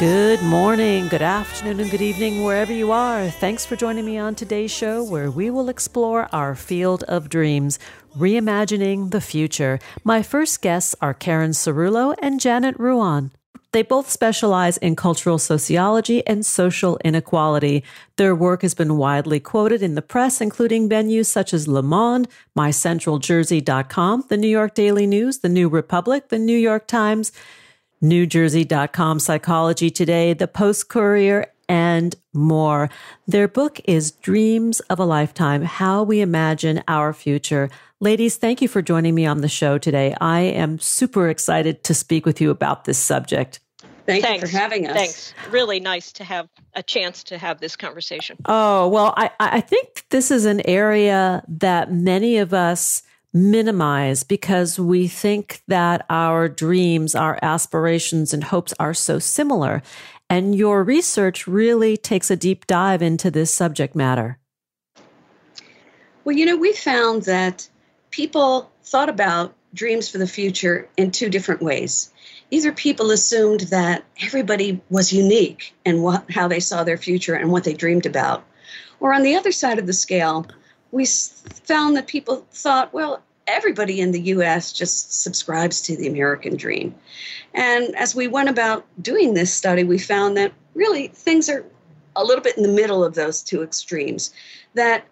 Good morning, good afternoon, and good evening, wherever you are. Thanks for joining me on today's show, where we will explore our field of dreams, reimagining the future. My first guests are Karen Cerulo and Janet Ruane. They both specialize in cultural sociology and social inequality. Their work has been widely quoted in the press, including venues such as Le Monde, MyCentralJersey.com, the New York Daily News, the New Republic, the New York Times, NewJersey.com, Psychology Today, The Post Courier, and more. Their book is Dreams of a Lifetime How We Imagine Our Future. Ladies, thank you for joining me on the show today. I am super excited to speak with you about this subject. Thank Thanks. you for having us. Thanks. Really nice to have a chance to have this conversation. Oh, well, I, I think this is an area that many of us minimize because we think that our dreams, our aspirations, and hopes are so similar. And your research really takes a deep dive into this subject matter. Well, you know, we found that people thought about dreams for the future in two different ways. Either people assumed that everybody was unique in what, how they saw their future and what they dreamed about. Or on the other side of the scale, we found that people thought, well, everybody in the US just subscribes to the American dream. And as we went about doing this study, we found that really things are a little bit in the middle of those two extremes. That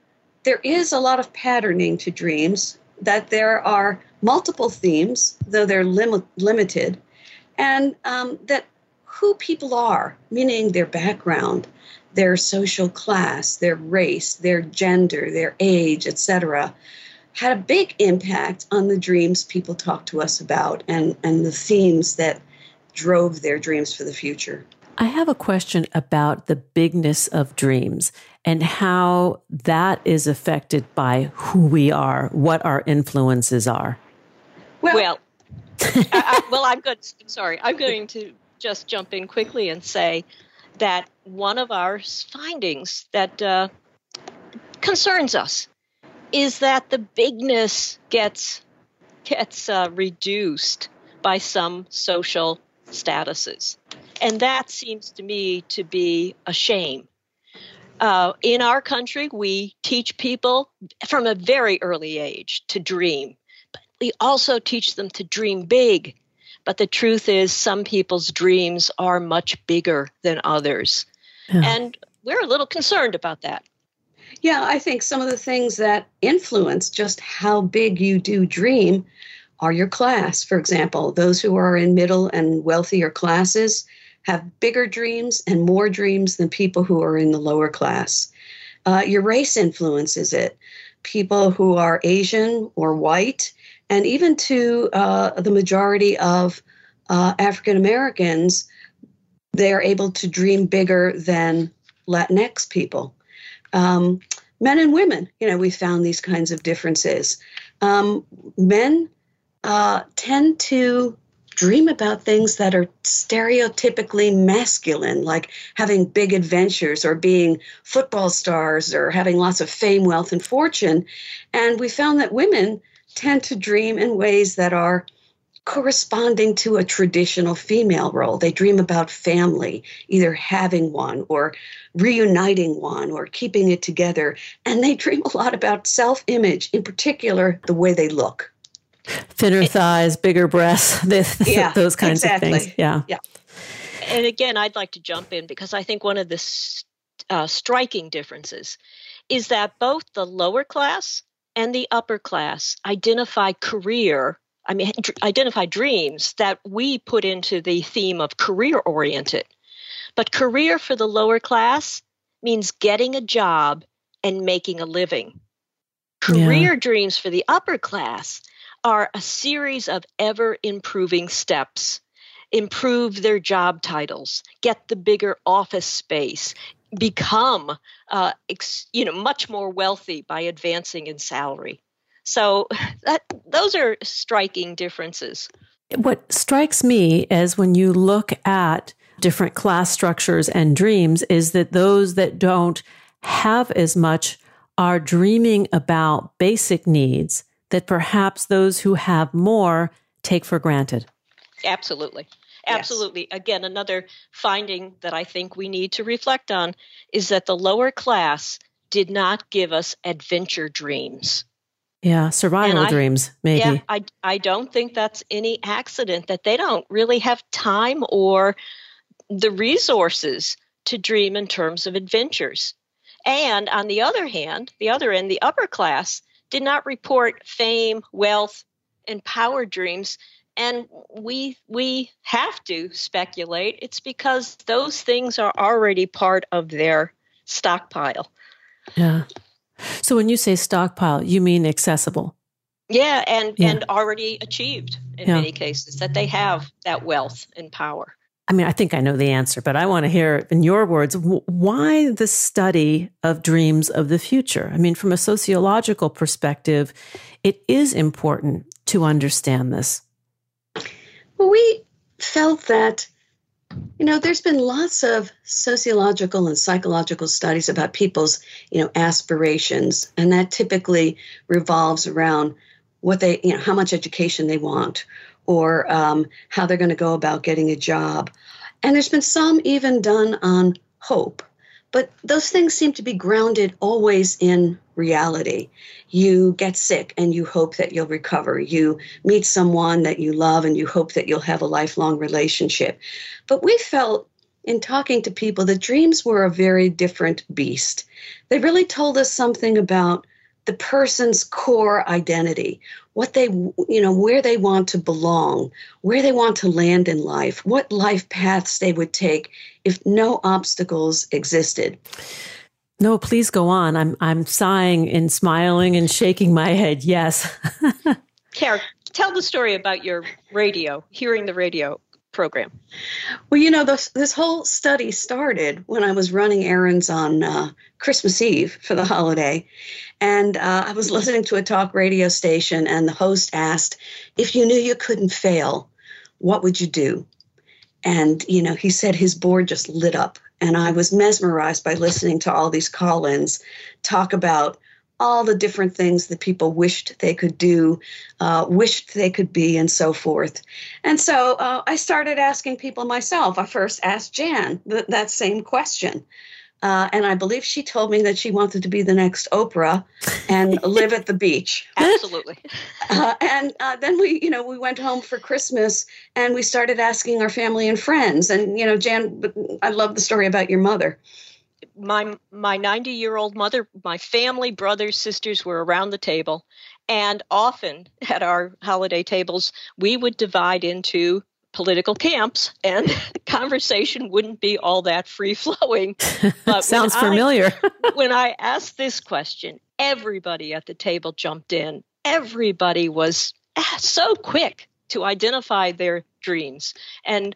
there is a lot of patterning to dreams, that there are multiple themes, though they're lim- limited, and um, that who people are, meaning their background, their social class, their race, their gender, their age, etc., had a big impact on the dreams people talked to us about and, and the themes that drove their dreams for the future. I have a question about the bigness of dreams and how that is affected by who we are, what our influences are. Well, well, I, I, well I'm good. Sorry, I'm going to just jump in quickly and say that one of our findings that uh, concerns us is that the bigness gets gets uh, reduced by some social statuses, and that seems to me to be a shame. Uh, in our country, we teach people from a very early age to dream, but we also teach them to dream big. But the truth is, some people's dreams are much bigger than others. Yeah. And we're a little concerned about that. Yeah, I think some of the things that influence just how big you do dream are your class. For example, those who are in middle and wealthier classes have bigger dreams and more dreams than people who are in the lower class. Uh, your race influences it. People who are Asian or white, and even to uh, the majority of uh, African Americans, they are able to dream bigger than Latinx people. Um, men and women, you know, we found these kinds of differences. Um, men uh, tend to dream about things that are stereotypically masculine, like having big adventures or being football stars or having lots of fame, wealth, and fortune. And we found that women tend to dream in ways that are corresponding to a traditional female role. They dream about family, either having one or reuniting one or keeping it together. And they dream a lot about self image, in particular, the way they look. Thinner thighs, bigger breasts, yeah, those kinds exactly. of things. Yeah. Yeah. And again, I'd like to jump in because I think one of the uh, striking differences is that both the lower class and the upper class identify career I mean, identify dreams that we put into the theme of career oriented. But career for the lower class means getting a job and making a living. Career yeah. dreams for the upper class are a series of ever improving steps. Improve their job titles, get the bigger office space, become uh, ex, you know much more wealthy by advancing in salary. So that those are striking differences. What strikes me is when you look at different class structures and dreams is that those that don't have as much are dreaming about basic needs that perhaps those who have more take for granted. Absolutely. Absolutely. Yes. Again, another finding that I think we need to reflect on is that the lower class did not give us adventure dreams. Yeah, survival I, dreams, maybe. Yeah, I, I don't think that's any accident that they don't really have time or the resources to dream in terms of adventures. And on the other hand, the other end, the upper class did not report fame, wealth, and power dreams. And we we have to speculate it's because those things are already part of their stockpile. Yeah. So when you say stockpile, you mean accessible? Yeah, and yeah. and already achieved in yeah. many cases that they have that wealth and power. I mean, I think I know the answer, but I want to hear in your words why the study of dreams of the future? I mean, from a sociological perspective, it is important to understand this. Well, we felt that, you know, there's been lots of sociological and psychological studies about people's, you know, aspirations, and that typically revolves around what they, you know, how much education they want or um, how they're going to go about getting a job. And there's been some even done on hope. But those things seem to be grounded always in reality. You get sick and you hope that you'll recover. You meet someone that you love and you hope that you'll have a lifelong relationship. But we felt in talking to people that dreams were a very different beast. They really told us something about the person's core identity, what they, you know, where they want to belong, where they want to land in life, what life paths they would take if no obstacles existed. No, please go on. I'm I'm sighing and smiling and shaking my head. Yes. Karen, tell the story about your radio, hearing the radio program? Well, you know, this, this whole study started when I was running errands on uh, Christmas Eve for the holiday. And uh, I was listening to a talk radio station, and the host asked, If you knew you couldn't fail, what would you do? And, you know, he said his board just lit up. And I was mesmerized by listening to all these call ins talk about all the different things that people wished they could do, uh, wished they could be, and so forth. And so uh, I started asking people myself. I first asked Jan th- that same question. Uh, and I believe she told me that she wanted to be the next Oprah and live at the beach. Absolutely. Uh, and uh, then we, you know, we went home for Christmas and we started asking our family and friends. And you know, Jan, I love the story about your mother my my 90 year old mother my family brothers sisters were around the table and often at our holiday tables we would divide into political camps and conversation wouldn't be all that free flowing but sounds familiar I, when i asked this question everybody at the table jumped in everybody was so quick to identify their dreams and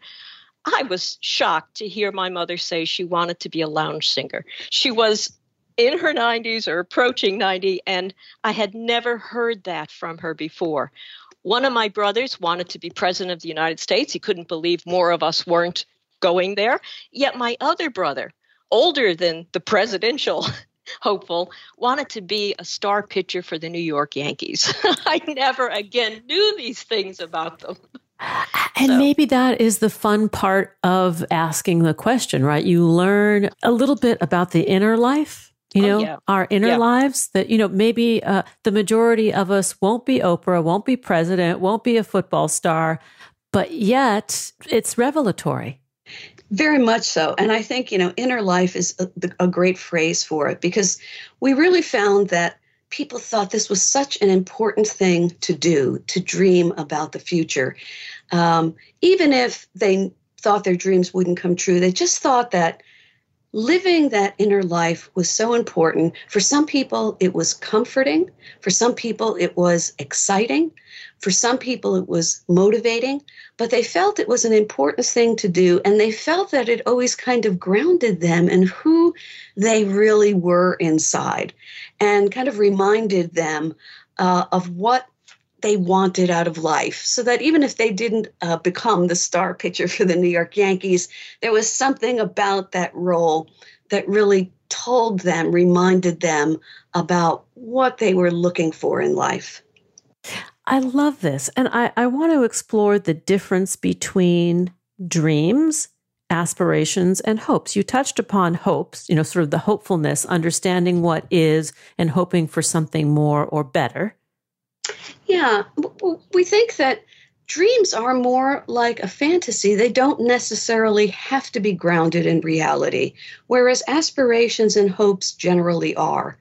I was shocked to hear my mother say she wanted to be a lounge singer. She was in her 90s or approaching 90, and I had never heard that from her before. One of my brothers wanted to be president of the United States. He couldn't believe more of us weren't going there. Yet my other brother, older than the presidential hopeful, wanted to be a star pitcher for the New York Yankees. I never again knew these things about them. And so. maybe that is the fun part of asking the question, right? You learn a little bit about the inner life, you oh, know, yeah. our inner yeah. lives that, you know, maybe uh, the majority of us won't be Oprah, won't be president, won't be a football star, but yet it's revelatory. Very much so. And I think, you know, inner life is a, a, great phrase for it because we really found that people thought this was such an important thing to do, to dream about the future. Um, even if they thought their dreams wouldn't come true, they just thought that living that inner life was so important. For some people, it was comforting. For some people, it was exciting. For some people, it was motivating. But they felt it was an important thing to do. And they felt that it always kind of grounded them in who they really were inside and kind of reminded them uh, of what they wanted out of life so that even if they didn't uh, become the star pitcher for the New York Yankees, there was something about that role that really told them, reminded them about what they were looking for in life. I love this. And I, I want to explore the difference between dreams, aspirations, and hopes. You touched upon hopes, you know, sort of the hopefulness, understanding what is and hoping for something more or better. Yeah, we think that dreams are more like a fantasy. They don't necessarily have to be grounded in reality, whereas aspirations and hopes generally are.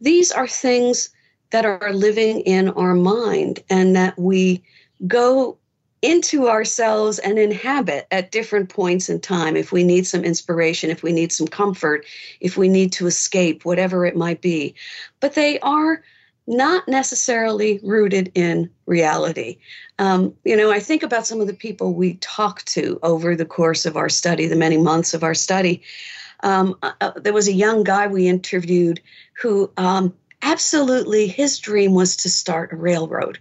These are things that are living in our mind and that we go into ourselves and inhabit at different points in time if we need some inspiration, if we need some comfort, if we need to escape, whatever it might be. But they are not necessarily rooted in reality. Um, you know, I think about some of the people we talked to over the course of our study, the many months of our study. Um, uh, uh, there was a young guy we interviewed who um, absolutely his dream was to start a railroad.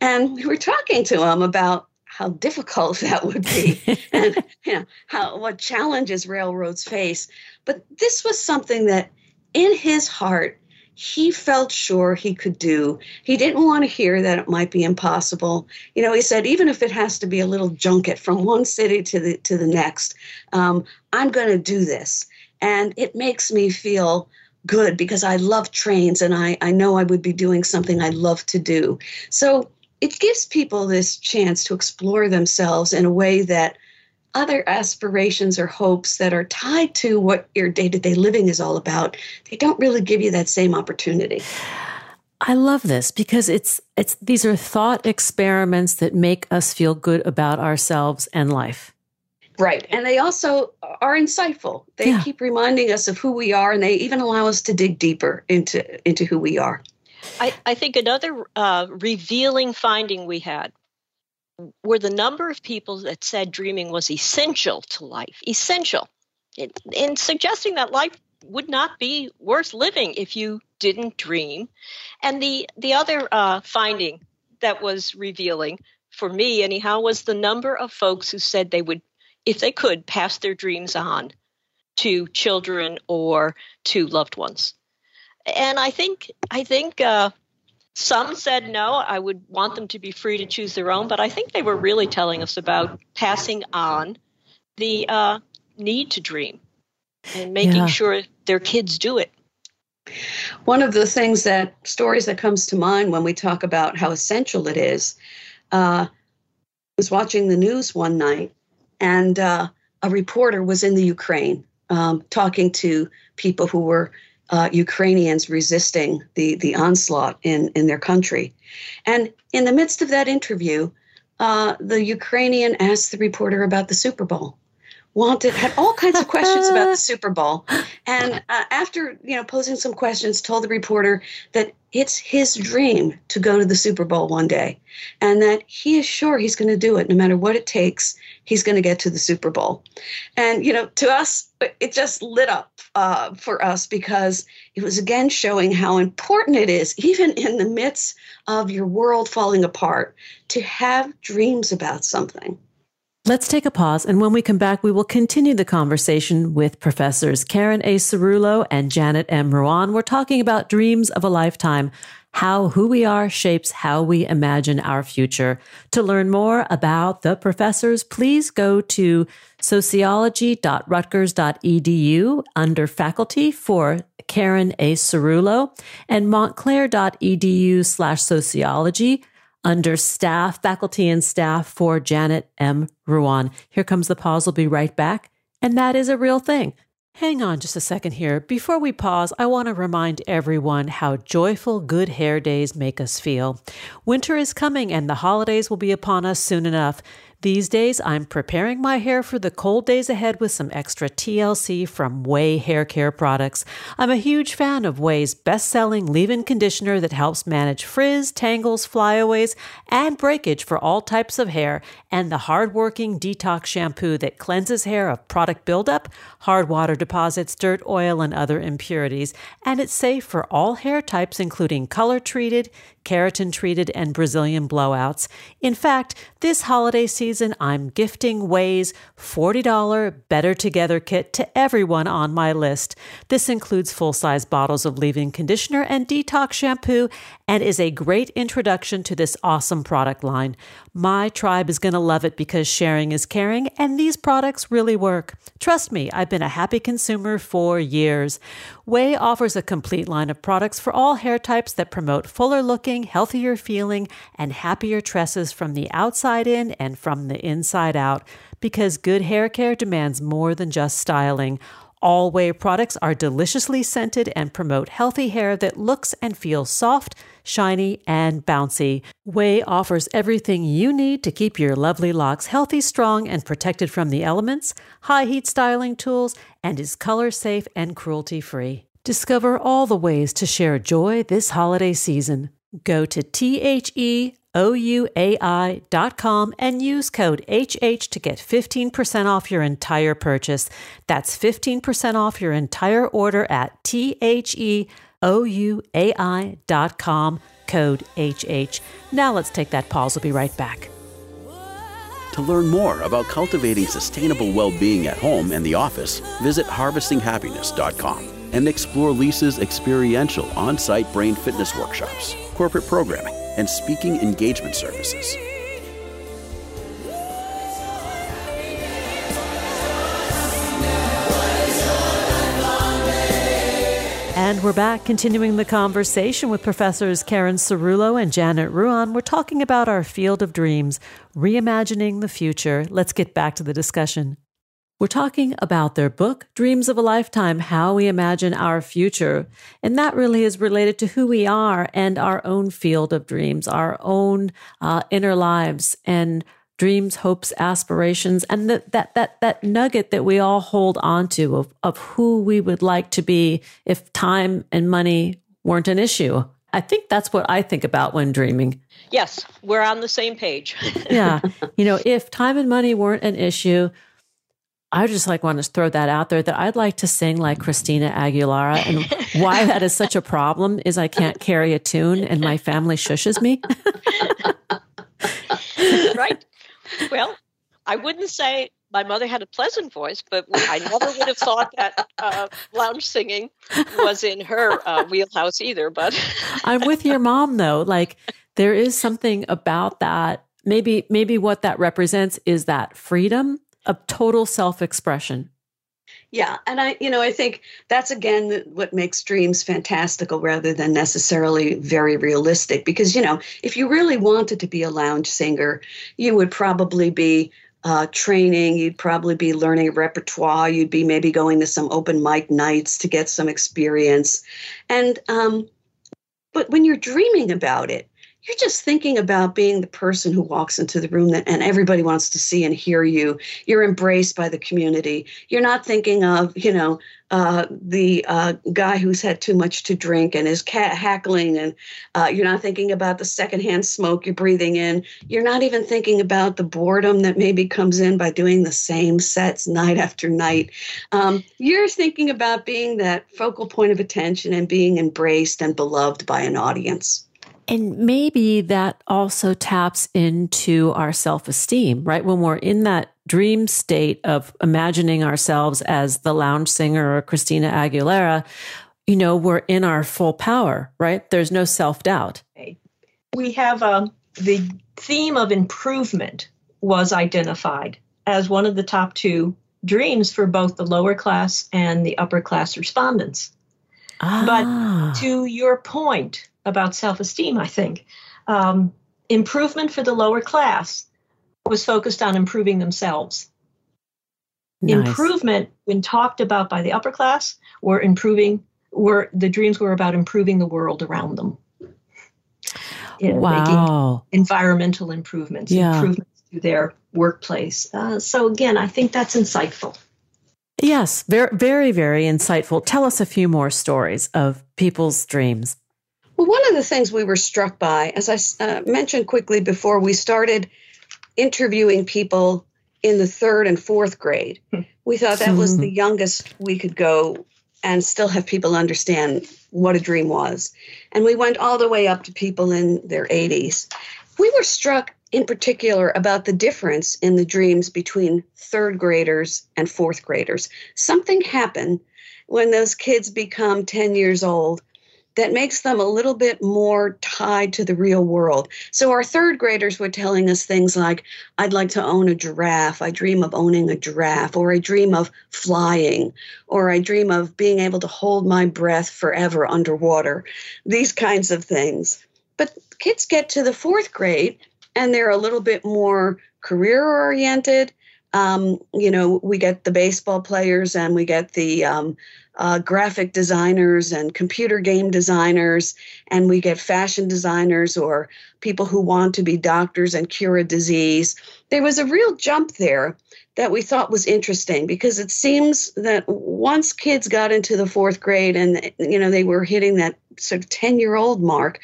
And we were talking to him about how difficult that would be and you know how what challenges railroads face but this was something that in his heart he felt sure he could do. He didn't want to hear that it might be impossible. You know, he said, even if it has to be a little junket from one city to the to the next, um, I'm going to do this, and it makes me feel good because I love trains and I I know I would be doing something I love to do. So it gives people this chance to explore themselves in a way that other aspirations or hopes that are tied to what your day to day living is all about, they don't really give you that same opportunity. I love this because it's it's these are thought experiments that make us feel good about ourselves and life. Right. And they also are insightful. They yeah. keep reminding us of who we are and they even allow us to dig deeper into into who we are. I, I think another uh, revealing finding we had were the number of people that said dreaming was essential to life, essential, in, in suggesting that life would not be worth living if you didn't dream. And the the other uh, finding that was revealing for me, anyhow, was the number of folks who said they would, if they could, pass their dreams on to children or to loved ones. And I think I think uh, some said no, I would want them to be free to choose their own, but I think they were really telling us about passing on the uh, need to dream and making yeah. sure their kids do it. One of the things that stories that comes to mind when we talk about how essential it is, uh, was watching the news one night, and uh, a reporter was in the Ukraine um, talking to people who were uh, Ukrainians resisting the, the onslaught in, in their country. And in the midst of that interview, uh, the Ukrainian asked the reporter about the Super Bowl. Wanted had all kinds of questions about the Super Bowl, and uh, after you know posing some questions, told the reporter that it's his dream to go to the Super Bowl one day, and that he is sure he's going to do it no matter what it takes. He's going to get to the Super Bowl, and you know, to us, it just lit up uh, for us because it was again showing how important it is, even in the midst of your world falling apart, to have dreams about something. Let's take a pause, and when we come back, we will continue the conversation with professors Karen A. Cerulo and Janet M. Ruane. We're talking about dreams of a lifetime, how who we are shapes how we imagine our future. To learn more about the professors, please go to sociology.rutgers.edu under faculty for Karen A. Cerulo and montclair.edu slash sociology under staff, faculty and staff for Janet M. Ruane. Here comes the pause. We'll be right back. And that is a real thing. Hang on just a second here. Before we pause, I want to remind everyone how joyful good hair days make us feel. Winter is coming and the holidays will be upon us soon enough. These days, I'm preparing my hair for the cold days ahead with some extra TLC from Ouai Hair Care products. I'm a huge fan of Ouai's best selling leave in conditioner that helps manage frizz, tangles, flyaways, and breakage for all types of hair, and the hard working detox shampoo that cleanses hair of product buildup, hard water deposits, dirt, oil, and other impurities. And it's safe for all hair types, including color treated, keratin treated, and Brazilian blowouts. In fact, this holiday season, I'm gifting Ouai's $40 Better Together kit to everyone on my list. This includes full size bottles of leave in conditioner and detox shampoo and is a great introduction to this awesome product line. My tribe is going to love it because sharing is caring, and these products really work. Trust me, I've been a happy consumer for years. Ouai offers a complete line of products for all hair types that promote fuller looking, healthier feeling, and happier tresses from the outside in and from the inside out. Because good hair care demands more than just styling. All Ouai products are deliciously scented and promote healthy hair that looks and feels soft, shiny, and bouncy. Ouai offers everything you need to keep your lovely locks healthy, strong, and protected from the elements, high heat styling tools, and is color safe and cruelty free. Discover all the ways to share joy this holiday season. Go to THE ouai.com and use code HH to get 15% off your entire purchase. That's 15% off your entire order at THEOUAI.com, code HH. Now let's take that pause. We'll be right back. To learn more about cultivating sustainable well being at home and the office, visit harvestinghappiness.com and explore Lisa's experiential on site brain fitness workshops, corporate programming and speaking engagement services. And we're back continuing the conversation with Professors Karen Cerulo and Janet Ruane. We're talking about our field of dreams, reimagining the future. Let's get back to the discussion. We're talking about their book, Dreams of a Lifetime How We Imagine Our Future. And that really is related to who we are and our own field of dreams, our own uh, inner lives and dreams, hopes, aspirations, and the, that, that, that nugget that we all hold onto of, of who we would like to be if time and money weren't an issue. I think that's what I think about when dreaming. Yes, we're on the same page. yeah. You know, if time and money weren't an issue, I just like want to throw that out there that I'd like to sing like Christina Aguilera. And why that is such a problem is I can't carry a tune and my family shushes me. right. Well, I wouldn't say my mother had a pleasant voice, but I never would have thought that uh, lounge singing was in her uh, wheelhouse either. But I'm with your mom though. Like there is something about that. Maybe, maybe what that represents is that freedom of total self expression. Yeah, and I, you know, I think that's again what makes dreams fantastical rather than necessarily very realistic. Because you know, if you really wanted to be a lounge singer, you would probably be uh, training. You'd probably be learning repertoire. You'd be maybe going to some open mic nights to get some experience. And um, but when you're dreaming about it, you're just thinking about being the person who walks into the room that, and everybody wants to see and hear you. You're embraced by the community. You're not thinking of, you know, uh, the uh, guy who's had too much to drink and is cat hackling, and uh, you're not thinking about the secondhand smoke you're breathing in. You're not even thinking about the boredom that maybe comes in by doing the same sets night after night. Um, you're thinking about being that focal point of attention and being embraced and beloved by an audience. And maybe that also taps into our self esteem, right? When we're in that dream state of imagining ourselves as the lounge singer or Christina Aguilera, you know, we're in our full power, right? There's no self doubt. We have um, the theme of improvement was identified as one of the top two dreams for both the lower class and the upper class respondents. Ah. But to your point, about self esteem, I think. Um, improvement for the lower class was focused on improving themselves. Nice. Improvement, when talked about by the upper class, were improving. Were the dreams were about improving the world around them. You know, wow. environmental improvements, yeah. improvements to their workplace. Uh, so again, I think that's insightful. Yes, very, very, very insightful. Tell us a few more stories of people's dreams. Well, one of the things we were struck by, as I uh, mentioned quickly before, we started interviewing people in the third and fourth grade. Hmm. We thought that was the youngest we could go and still have people understand what a dream was. And we went all the way up to people in their 80s. We were struck in particular about the difference in the dreams between third graders and fourth graders. Something happened when those kids become 10 years old that makes them a little bit more tied to the real world. So our third graders were telling us things like, I'd like to own a giraffe. I dream of owning a giraffe, or I dream of flying, or I dream of being able to hold my breath forever underwater. These kinds of things. But kids get to the fourth grade and they're a little bit more career oriented. Um, you know, we get the baseball players and we get the um, uh, graphic designers and computer game designers, and we get fashion designers or people who want to be doctors and cure a disease. There was a real jump there that we thought was interesting because it seems that once kids got into the fourth grade and you know they were hitting that sort of 10 year old mark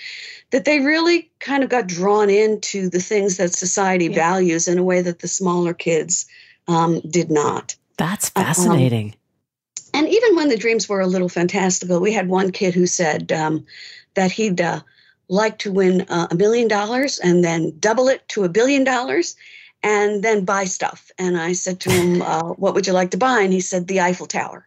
that they really kind of got drawn into the things that society yeah. values in a way that the smaller kids um, did not that's fascinating um, and even when the dreams were a little fantastical, we had one kid who said um, that he'd uh, like to win uh, a million dollars and then double it to a billion dollars and then buy stuff. And I said to him, uh, What would you like to buy? And he said, The Eiffel Tower.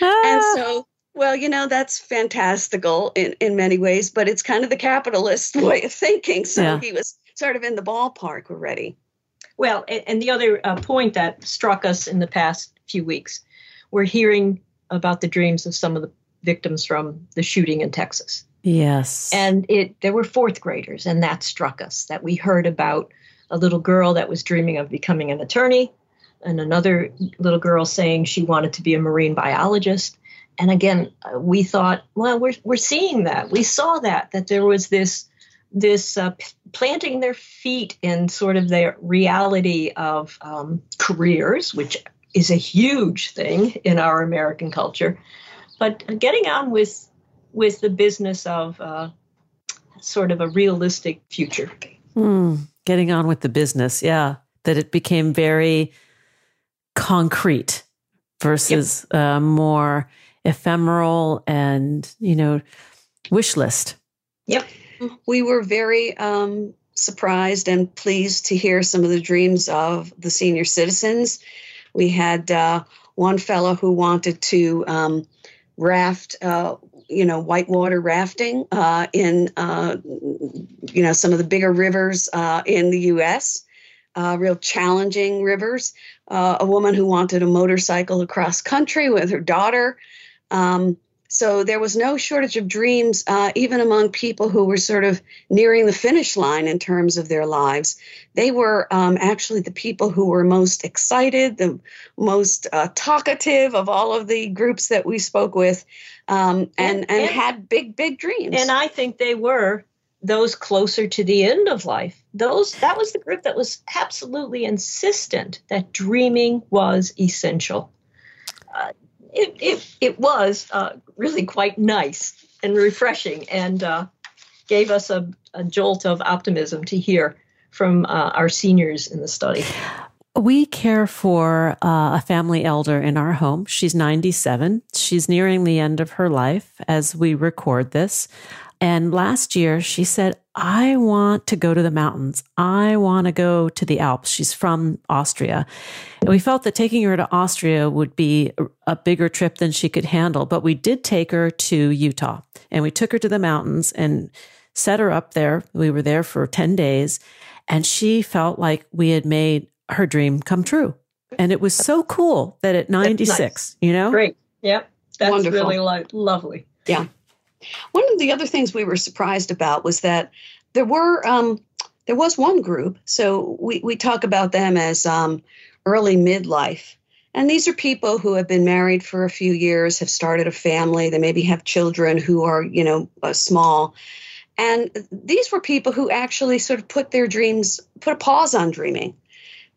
Ah. And so, well, you know, that's fantastical in, in many ways, but it's kind of the capitalist way of thinking. So yeah. he was sort of in the ballpark already. Well, and the other uh, point that struck us in the past few weeks, we're hearing about the dreams of some of the victims from the shooting in Texas. Yes. And it there were fourth graders and that struck us that we heard about a little girl that was dreaming of becoming an attorney and another little girl saying she wanted to be a marine biologist. And again, uh, we thought, well, we're we're seeing that. We saw that that there was this this uh, p- planting their feet in sort of their reality of um, careers, which is a huge thing in our American culture. But getting on with with the business of uh, sort of a realistic future. Mm, getting on with the business, yeah. That it became very concrete versus yep. uh, more ephemeral and you know wish list. Yep. We were very um, surprised and pleased to hear some of the dreams of the senior citizens we had uh, one fellow who wanted to um, raft, uh, you know, whitewater rafting uh, in, uh, you know, some of the bigger rivers uh, in the U.S. Uh, real challenging rivers. a woman who wanted a motorcycle across country with her daughter. Um, so there was no shortage of dreams, uh, even among people who were sort of nearing the finish line in terms of their lives. They were um, actually the people who were most excited, the most uh, talkative of all of the groups that we spoke with, um, and, and, and had big, big dreams. And I think they were those closer to the end of life. Those that was the group that was absolutely insistent that dreaming was essential. Uh, it, it, it was uh, really quite nice and refreshing and uh, gave us a, a, jolt of optimism to hear from uh, our seniors in the study. We care for uh, a family elder in our home. She's 97. She's nearing the end of her life as we record this. And last year, she said, I want to go to the mountains. I want to go to the Alps. She's from Austria. And we felt that taking her to Austria would be a bigger trip than she could handle. But we did take her to Utah and we took her to the mountains and set her up there. We were there for 10 days and she felt like we had made her dream come true. And it was so cool that at 96, nice. you know? Great. Yep. That's Wonderful. really lo- lovely. Yeah. One of the other things we were surprised about was that there were um, there was one group. So we, we talk about them as um, early midlife. And these are people who have been married for a few years, have started a family, they maybe have children who are, you know, uh, small. And these were people who actually sort of put their dreams, put a pause on dreaming.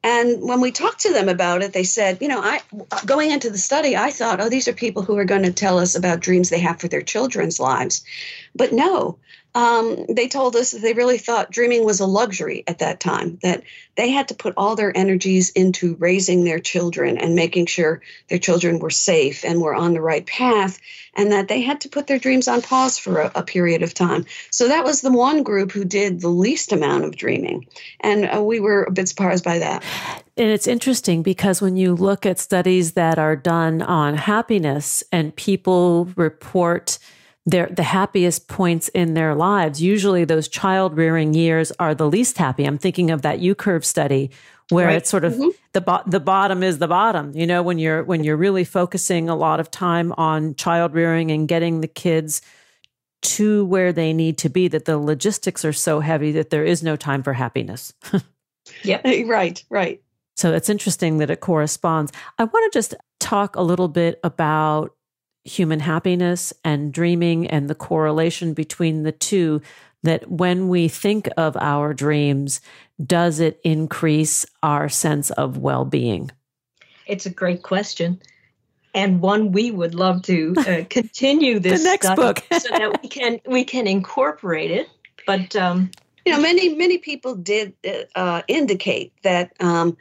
And when we talked to them about it, they said, you know, I going into the study, I thought, oh, these are people who are going to tell us about dreams they have for their children's lives. But no, um, they told us that they really thought dreaming was a luxury at that time, that they had to put all their energies into raising their children and making sure their children were safe and were on the right path, and that they had to put their dreams on pause for a, a period of time. So that was the one group who did the least amount of dreaming. And uh, we were a bit surprised by that. And it's interesting because when you look at studies that are done on happiness and people report, their the happiest points in their lives. Usually those child rearing years are the least happy. I'm thinking of that U curve study where right. it's sort of mm-hmm. the bo- the bottom is the bottom. You know, when you're when you're really focusing a lot of time on child rearing and getting the kids to where they need to be that the logistics are so heavy that there is no time for happiness. yeah, right, right. So it's interesting that it corresponds. I want to just talk a little bit about human happiness and dreaming and the correlation between the two that when we think of our dreams, does it increase our sense of well being? It's a great question. And one we would love to uh, continue this the next book so that we can we can incorporate it. But um, you know, many many people did uh, indicate that um,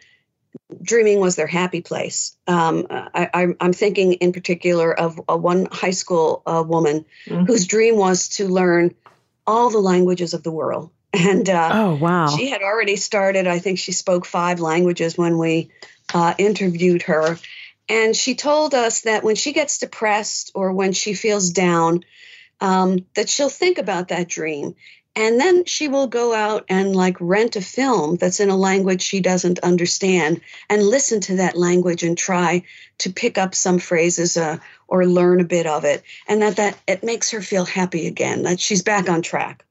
dreaming was their happy place. Um, I, am thinking in particular of a one high school uh, woman mm-hmm. whose dream was to learn all the languages of the world. And uh, oh wow, she had already started. I think she spoke five languages when we uh, interviewed her, and she told us that when she gets depressed or when she feels down, um, that she'll think about that dream and then she will go out and like rent a film that's in a language she doesn't understand and listen to that language and try to pick up some phrases uh, or learn a bit of it. And that, that it makes her feel happy again, that she's back on track.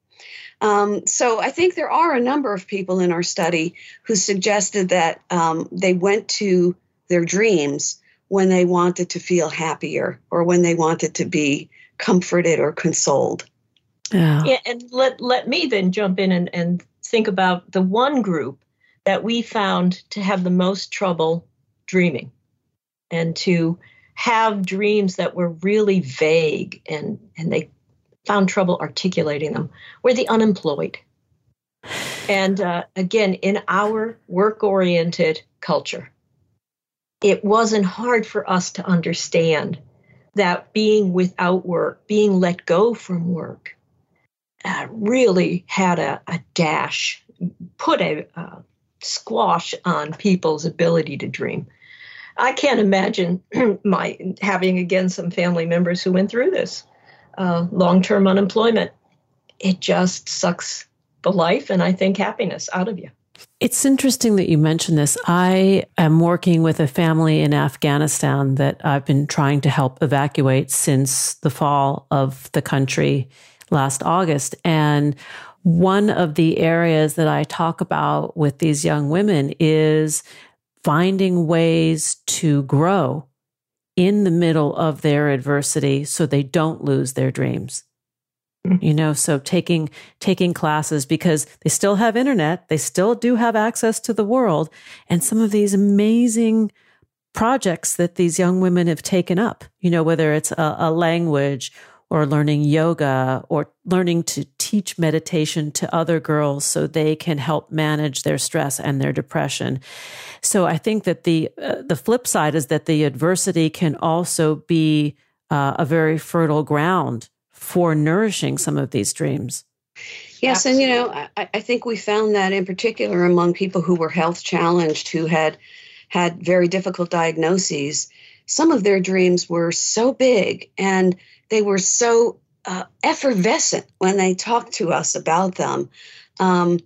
Um, so I think there are a number of people in our study who suggested that um, they went to their dreams when they wanted to feel happier or when they wanted to be comforted or consoled. Yeah. And let, let me then jump in and, and think about the one group that we found to have the most trouble dreaming and to have dreams that were really vague and, and they found trouble articulating them were the unemployed. And uh, again, in our work oriented culture, it wasn't hard for us to understand that being without work, being let go from work, uh, really had a, a, dash, put a, a squash on people's ability to dream. I can't imagine my having again some family members who went through this uh, long-term unemployment. It just sucks the life and I think happiness out of you. It's interesting that you mentioned this. I am working with a family in Afghanistan that I've been trying to help evacuate since the fall of the country last August. And one of the areas that I talk about with these young women is finding ways to grow in the middle of their adversity so they don't lose their dreams mm-hmm. you know so taking taking classes because they still have internet they still do have access to the world and some of these amazing projects that these young women have taken up you know whether it's a, a language or learning yoga or learning to teach meditation to other girls so they can help manage their stress and their depression. So I think that the uh, the flip side is that the adversity can also be uh, a very fertile ground for nourishing some of these dreams. Yes, Absolutely. and you know, I, I think we found that in particular among people who were health challenged, who had had very difficult diagnoses. Some of their dreams were so big and they were so uh, effervescent when they talked to us about them um,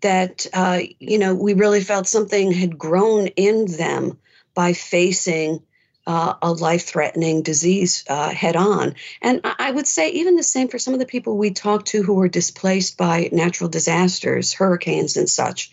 that uh, you know we really felt something had grown in them by facing uh, a life threatening disease uh, head on. And I would say, even the same for some of the people we talked to who were displaced by natural disasters, hurricanes, and such.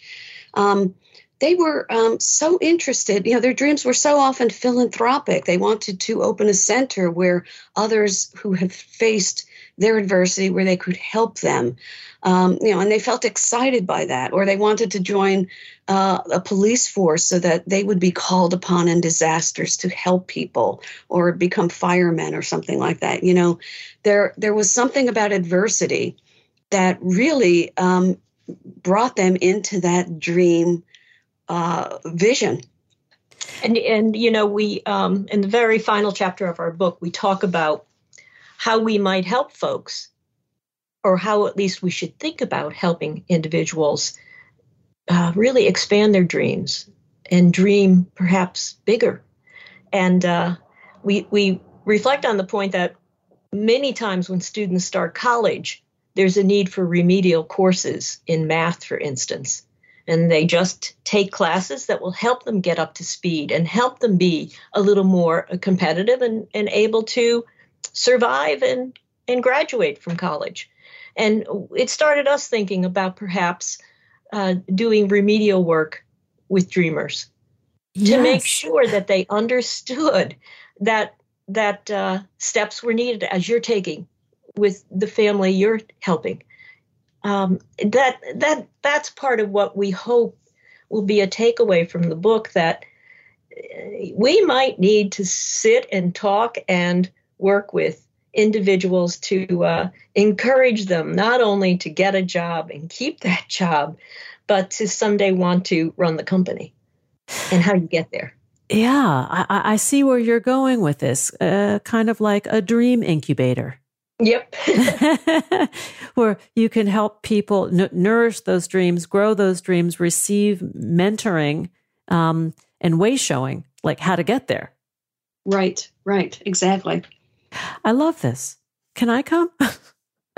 Um, they were um, so interested. You know, their dreams were so often philanthropic. They wanted to open a center where others who have faced their adversity, where they could help them. Um, you know, and they felt excited by that, or they wanted to join uh, a police force so that they would be called upon in disasters to help people, or become firemen or something like that. You know, there there was something about adversity that really um, brought them into that dream uh, vision. And and you know we um, in the very final chapter of our book we talk about how we might help folks, or how at least we should think about helping individuals uh, really expand their dreams and dream perhaps bigger. And uh, we we reflect on the point that many times when students start college, there's a need for remedial courses in math, for instance and they just take classes that will help them get up to speed and help them be a little more competitive and, and able to survive and, and graduate from college. And it started us thinking about perhaps uh, doing remedial work with dreamers yes. to make sure that they understood that that uh, steps were needed as you're taking with the family you're helping um, that that that's part of what we hope will be a takeaway from the book that uh, we might need to sit and talk and work with individuals to uh, encourage them not only to get a job and keep that job, but to someday want to run the company and how you get there. Yeah, I, I see where you're going with this, uh, kind of like a dream incubator. Yep. Where you can help people n- nourish those dreams, grow those dreams, receive mentoring um, and way showing, like how to get there. Right, right, exactly. I love this. Can I come?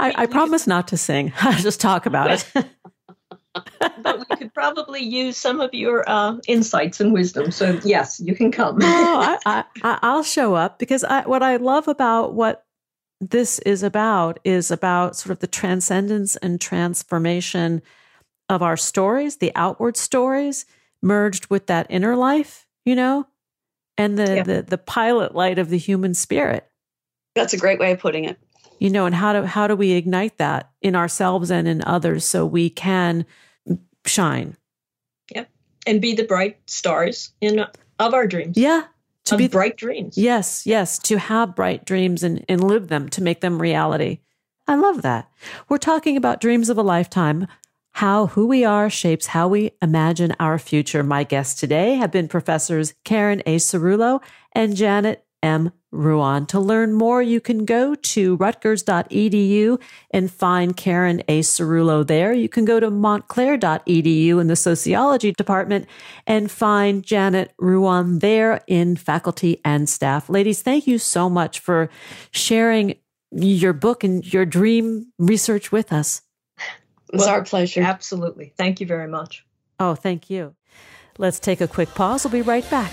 I, I promise not to sing. I just talk about it but we could probably use some of your uh, insights and wisdom. So yes, you can come. oh, I, I, will show up because I, what I love about what this is about is about sort of the transcendence and transformation of our stories, the outward stories merged with that inner life, you know, and the, yeah. the, the pilot light of the human spirit. That's a great way of putting it. You know, and how do how do we ignite that in ourselves and in others so we can shine. Yep. And be the bright stars in of our dreams. Yeah. To be bright dreams. Yes, yes. To have bright dreams and, and live them, to make them reality. I love that. We're talking about dreams of a lifetime, how who we are shapes how we imagine our future. My guests today have been professors Karen A. Cerulo and Janet M. Ruane. To learn more, you can go to rutgers.edu and find Karen A. Cerulo there. You can go to montclair.edu in the sociology department and find Janet Ruane there in faculty and staff. Ladies, thank you so much for sharing your book and your dream research with us. It's well, our pleasure. Absolutely. Thank you very much. Oh, thank you. Let's take a quick pause. We'll be right back.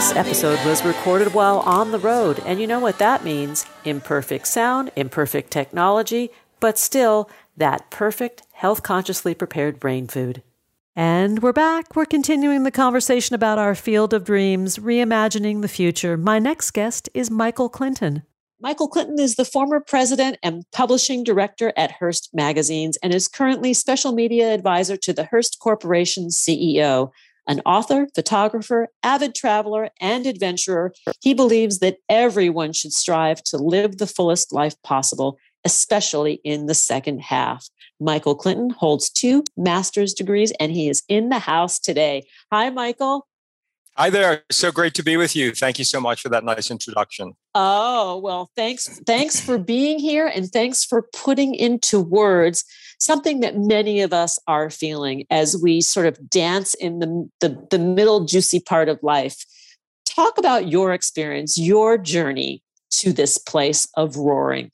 This episode was recorded while on the road, and you know what that means imperfect sound, imperfect technology, but still that perfect, health consciously prepared brain food. And we're back. We're continuing the conversation about our field of dreams, reimagining the future. My next guest is Michael Clinton. Michael Clinton is the former president and publishing director at Hearst Magazines and is currently special media advisor to the Hearst Corporation's CEO. An author, photographer, avid traveler, and adventurer, he believes that everyone should strive to live the fullest life possible, especially in the second half. Michael Clinton holds two master's degrees and he is in the house today. Hi, Michael. Hi there. So great to be with you. Thank you so much for that nice introduction. Oh, well, thanks thanks for being here and thanks for putting into words something that many of us are feeling as we sort of dance in the the, the middle juicy part of life. Talk about your experience, your journey to this place of roaring.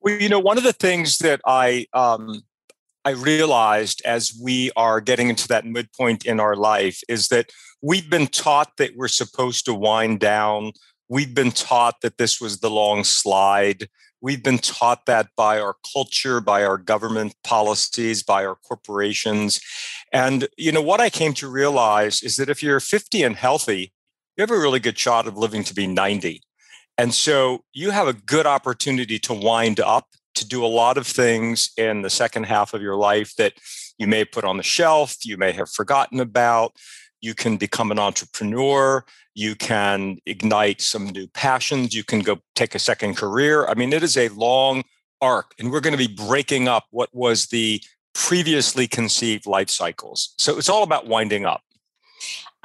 Well, you know, one of the things that I um, I realized as we are getting into that midpoint in our life is that we've been taught that we're supposed to wind down. We've been taught that this was the long slide. We've been taught that by our culture, by our government policies, by our corporations. And, you know, what I came to realize is that if you're 50 and healthy, you have a really good shot of living to be 90. And so you have a good opportunity to wind up to do a lot of things in the second half of your life that you may put on the shelf, you may have forgotten about. You can become an entrepreneur. You can ignite some new passions. You can go take a second career. I mean, it is a long arc, and we're going to be breaking up what was the previously conceived life cycles. So it's all about winding up.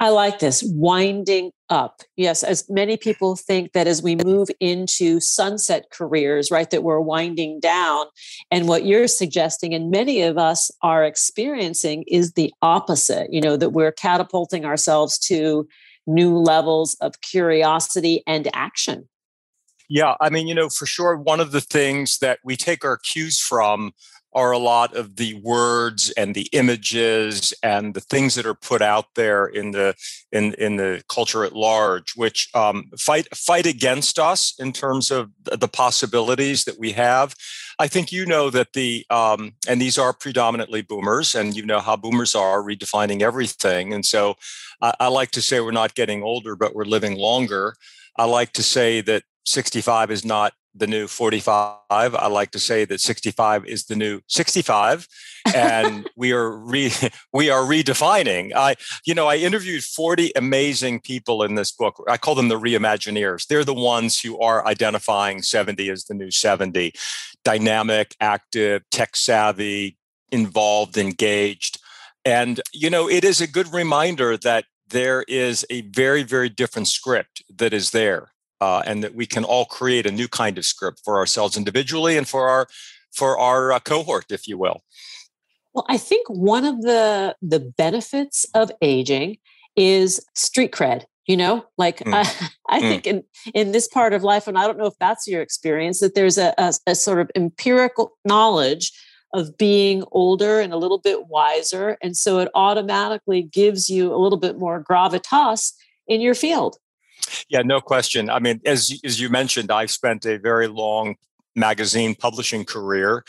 I like this winding up. Yes, as many people think that as we move into sunset careers, right, that we're winding down. And what you're suggesting, and many of us are experiencing, is the opposite, you know, that we're catapulting ourselves to new levels of curiosity and action. Yeah, I mean, you know, for sure, one of the things that we take our cues from are a lot of the words and the images and the things that are put out there in the in in the culture at large, which um, fight fight against us in terms of the possibilities that we have. I think you know that the um, and these are predominantly boomers, and you know how boomers are redefining everything. And so, I, I like to say we're not getting older, but we're living longer. I like to say that 65 is not the new 45. I like to say that 65 is the new 65 and we are re, we are redefining. I you know, I interviewed 40 amazing people in this book. I call them the reimagineers. They're the ones who are identifying 70 as the new 70. Dynamic, active, tech savvy, involved, engaged. And you know, it is a good reminder that there is a very very different script that is there uh, and that we can all create a new kind of script for ourselves individually and for our for our uh, cohort, if you will. Well, I think one of the the benefits of aging is street cred. You know, like mm. I, I mm. think in in this part of life, and I don't know if that's your experience, that there's a, a, a sort of empirical knowledge of being older and a little bit wiser, and so it automatically gives you a little bit more gravitas in your field. Yeah, no question. I mean, as as you mentioned, I've spent a very long magazine publishing career.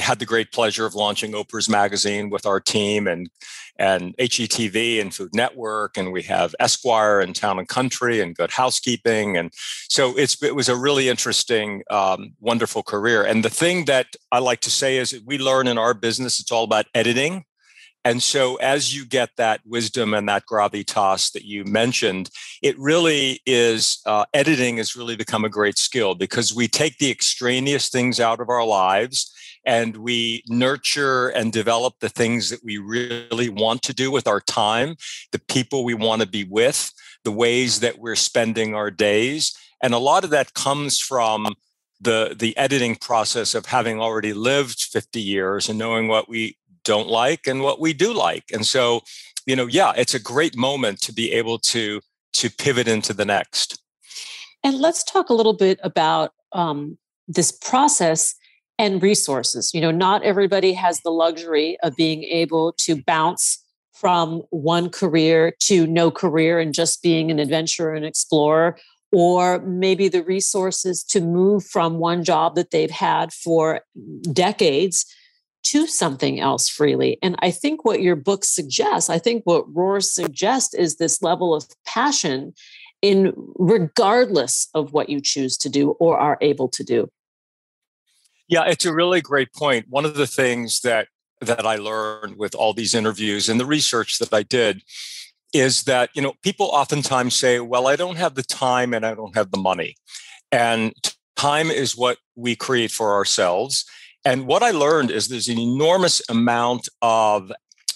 Had the great pleasure of launching Oprah's magazine with our team and and HGTV and Food Network, and we have Esquire and Town and Country and Good Housekeeping, and so it's it was a really interesting, um, wonderful career. And the thing that I like to say is we learn in our business it's all about editing and so, as you get that wisdom and that gravitas that you mentioned, it really is uh, editing has really become a great skill because we take the extraneous things out of our lives and we nurture and develop the things that we really want to do with our time, the people we want to be with, the ways that we're spending our days. And a lot of that comes from the the editing process of having already lived 50 years and knowing what we don't like and what we do like. And so, you know, yeah, it's a great moment to be able to to pivot into the next. And let's talk a little bit about um, this process and resources. You know, not everybody has the luxury of being able to bounce from one career to no career and just being an adventurer and explorer, or maybe the resources to move from one job that they've had for decades to something else freely. And I think what your book suggests, I think what Roars suggests is this level of passion in regardless of what you choose to do or are able to do. Yeah, it's a really great point. One of the things that that I learned with all these interviews and the research that I did is that, you know, people oftentimes say, well, I don't have the time and I don't have the money. And time is what we create for ourselves and what I learned is there's an enormous amount of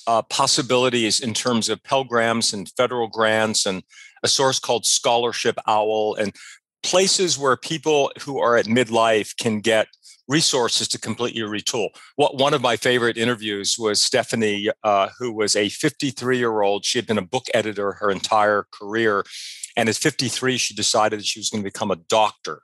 uh, possibilities in terms of Pell Grants and federal grants and a source called Scholarship Owl and places where people who are at midlife can get resources to completely retool. What one of my favorite interviews was Stephanie, uh, who was a 53 year old. She had been a book editor her entire career, and at 53, she decided that she was going to become a doctor.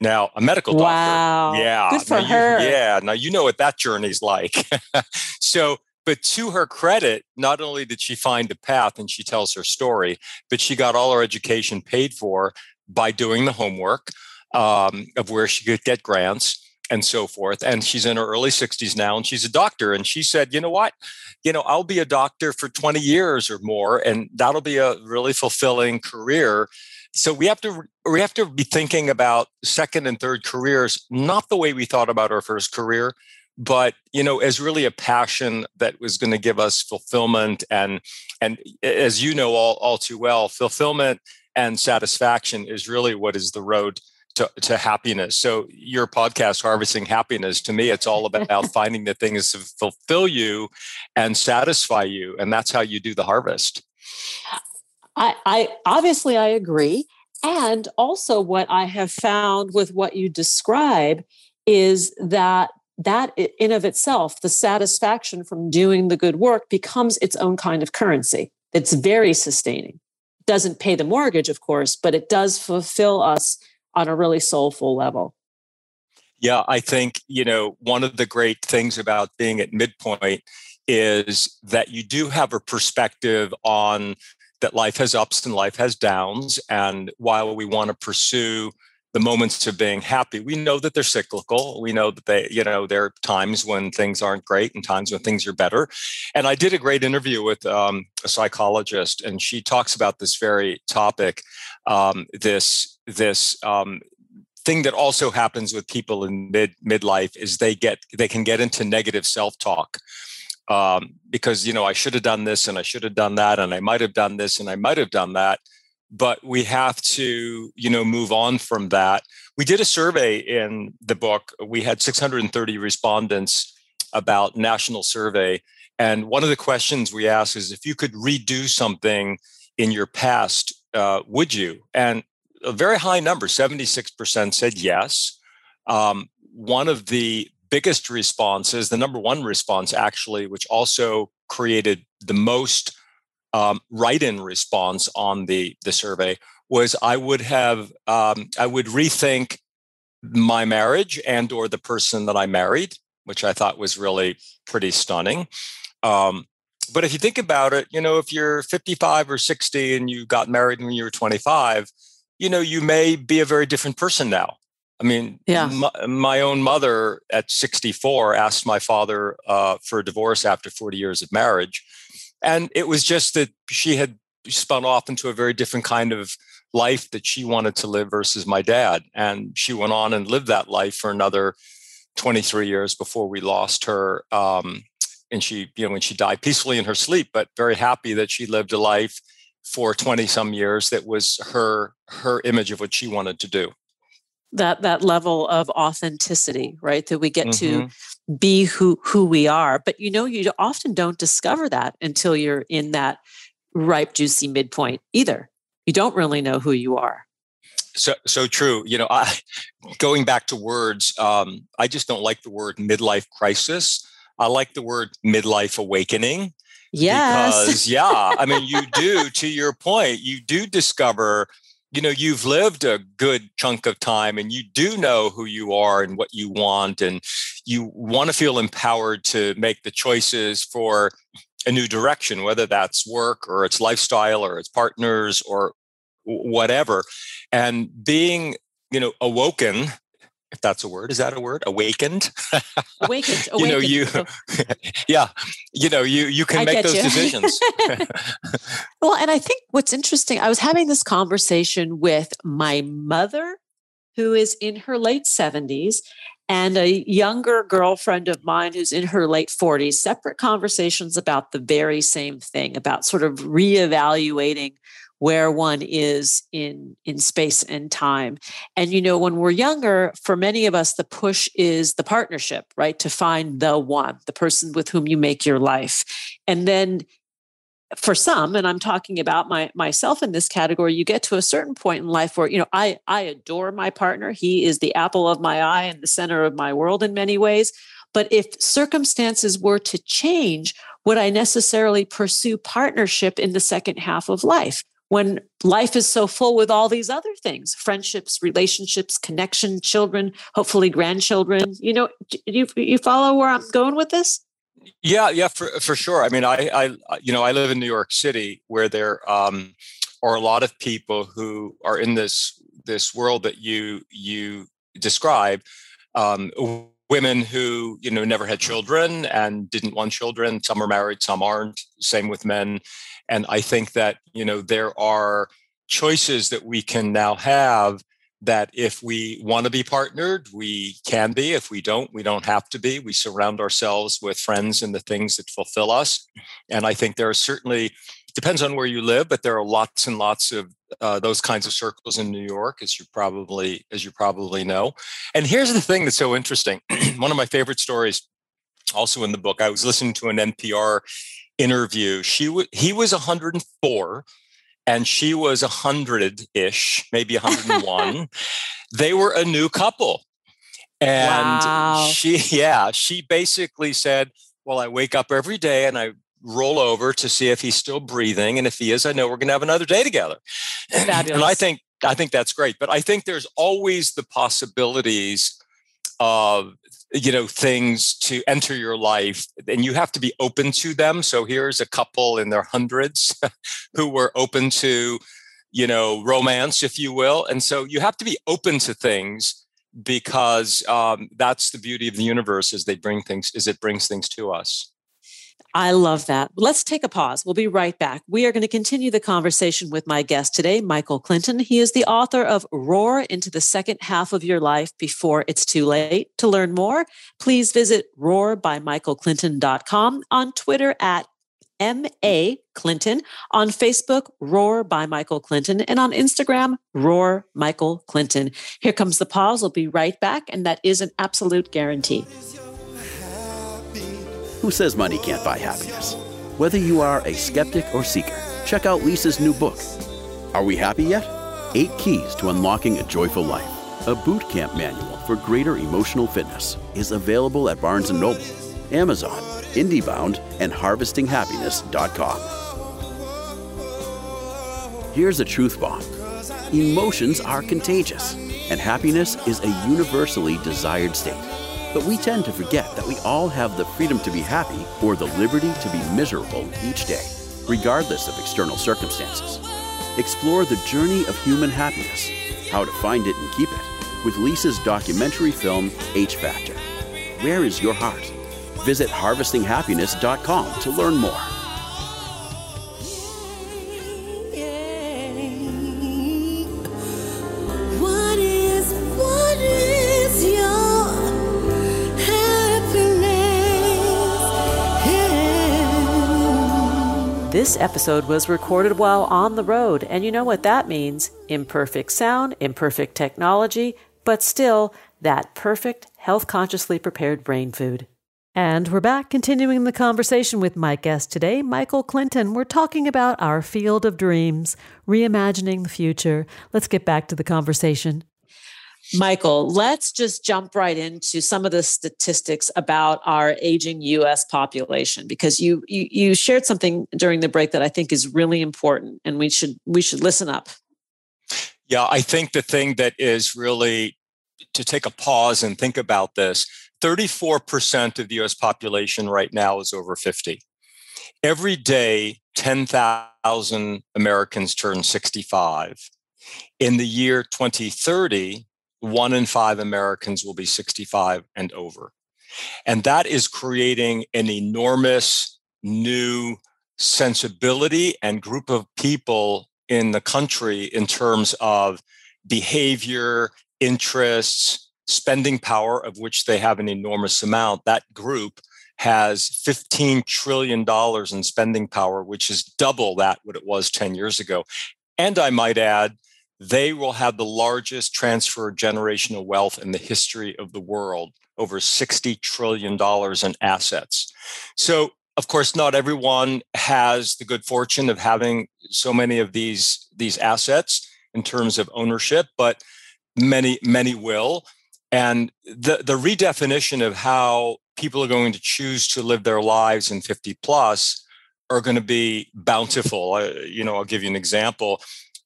Now, a medical doctor. Wow. Yeah. Good for now her. You, yeah. Now you know what that journey's like. so but to her credit, not only did she find a path and she tells her story, but she got all her education paid for by doing the homework um, of where she could get grants and so forth. And she's in her early 60s now and she's a doctor. And she said, you know what? You know, I'll be a doctor for 20 years or more, and that'll be a really fulfilling career. So we have to we have to be thinking about second and third careers, not the way we thought about our first career, but you know, as really a passion that was going to give us fulfillment and and as you know all, all too well, fulfillment and satisfaction is really what is the road to, to happiness. So your podcast, Harvesting Happiness, to me, it's all about finding the things to fulfill you and satisfy you. And that's how you do the harvest. I, I obviously I agree. And also what I have found with what you describe is that that in of itself, the satisfaction from doing the good work becomes its own kind of currency. It's very sustaining. Doesn't pay the mortgage, of course, but it does fulfill us on a really soulful level. Yeah, I think, you know, one of the great things about being at midpoint is that you do have a perspective on that life has ups and life has downs. And while we want to pursue the moments of being happy, we know that they're cyclical. We know that they, you know, there are times when things aren't great and times when things are better. And I did a great interview with um, a psychologist, and she talks about this very topic. Um, this this um, thing that also happens with people in mid midlife is they get they can get into negative self talk. Um, because you know I should have done this and I should have done that and I might have done this and I might have done that, but we have to you know move on from that. We did a survey in the book. We had 630 respondents about national survey. And one of the questions we asked is if you could redo something in your past uh, would you? And a very high number 76% said yes. Um, one of the biggest responses the number one response actually which also created the most um, write-in response on the the survey was I would have um, I would rethink my marriage and or the person that I married, which I thought was really pretty stunning. Um, but if you think about it, you know, if you're 55 or 60 and you got married when you were 25, you know, you may be a very different person now. I mean, yeah. my, my own mother at 64 asked my father uh, for a divorce after 40 years of marriage and it was just that she had spun off into a very different kind of life that she wanted to live versus my dad. And she went on and lived that life for another 23 years before we lost her. Um, and she, you know, when she died peacefully in her sleep, but very happy that she lived a life for 20 some years that was her her image of what she wanted to do that that level of authenticity right? That we get mm-hmm. to be who who we are. But you know you often don't discover that until you're in that ripe juicy midpoint either. You don't really know who you are. So so true. You know i going back to words um, i just don't like the word midlife crisis. I like the word midlife awakening yes. because yeah i mean you do to your point you do discover you know you've lived a good chunk of time and you do know who you are and what you want and you want to feel empowered to make the choices for a new direction whether that's work or it's lifestyle or it's partners or whatever. And being you know awoken if that's a word is that a word awakened awakened, awakened. you know you yeah you know you you can I make those you. decisions well and i think what's interesting i was having this conversation with my mother who is in her late 70s and a younger girlfriend of mine who's in her late 40s separate conversations about the very same thing about sort of reevaluating where one is in in space and time. And you know when we're younger for many of us the push is the partnership right? To find the one the person with whom you make your life. And then for some and i'm talking about my myself in this category you get to a certain point in life where you know i i adore my partner. He is the apple of my eye and the center of my world in many ways. But if circumstances were to change would i necessarily pursue partnership in the second half of life when life is so full with all these other things friendships relationships connection children hopefully grandchildren you know you you follow where i'm going with this yeah, yeah, for for sure. I mean, I, I, you know, I live in New York City, where there um, are a lot of people who are in this this world that you you describe. Um, women who you know never had children and didn't want children. Some are married, some aren't. Same with men. And I think that you know there are choices that we can now have that if we want to be partnered, we can be. If we don't, we don't have to be. We surround ourselves with friends and the things that fulfill us. And I think there are certainly, depends on where you live, but there are lots and lots of uh, those kinds of circles in New York, as you probably as you probably know. And here's the thing that's so interesting. One of my favorite stories, also in the book, I was listening to an NPR interview. She w- he was 104 and she was 100 ish, maybe 101. they were a new couple. And wow. she, yeah, she basically said, Well, I wake up every day and I roll over to see if he's still breathing. And if he is, I know we're going to have another day together. Fabulous. and I think, I think that's great. But I think there's always the possibilities of you know things to enter your life and you have to be open to them. So here's a couple in their hundreds who were open to you know romance if you will. And so you have to be open to things because um, that's the beauty of the universe is they bring things is it brings things to us I love that. Let's take a pause. We'll be right back. We are going to continue the conversation with my guest today, Michael Clinton. He is the author of Roar into the Second Half of Your Life Before It's Too Late. To learn more, please visit roarbymichaelclinton.com, on Twitter at M.A. Clinton, on Facebook, Roar by Michael Clinton, and on Instagram, Roar Michael Clinton. Here comes the pause. We'll be right back, and that is an absolute guarantee. Who says money can't buy happiness? Whether you are a skeptic or seeker, check out Lisa's new book. Are we happy yet? Eight Keys to Unlocking a Joyful Life. A boot camp manual for greater emotional fitness is available at Barnes & Noble, Amazon, IndieBound, and HarvestingHappiness.com. Here's a truth bomb. Emotions are contagious, and happiness is a universally desired state. But we tend to forget that we all have the freedom to be happy or the liberty to be miserable each day, regardless of external circumstances. Explore the journey of human happiness, how to find it and keep it, with Lisa's documentary film, H Factor. Where is your heart? Visit harvestinghappiness.com to learn more. This episode was recorded while on the road, and you know what that means imperfect sound, imperfect technology, but still that perfect, health consciously prepared brain food. And we're back continuing the conversation with my guest today, Michael Clinton. We're talking about our field of dreams, reimagining the future. Let's get back to the conversation. Michael, let's just jump right into some of the statistics about our aging US population because you, you you shared something during the break that I think is really important and we should we should listen up. Yeah, I think the thing that is really to take a pause and think about this 34% of the US population right now is over 50. Every day, 10,000 Americans turn 65. In the year 2030, one in five Americans will be 65 and over. And that is creating an enormous new sensibility and group of people in the country in terms of behavior, interests, spending power, of which they have an enormous amount. That group has $15 trillion in spending power, which is double that what it was 10 years ago. And I might add, they will have the largest transfer of generational wealth in the history of the world, over $60 trillion in assets. So, of course, not everyone has the good fortune of having so many of these, these assets in terms of ownership, but many, many will. And the, the redefinition of how people are going to choose to live their lives in 50 plus are going to be bountiful. Uh, you know, I'll give you an example.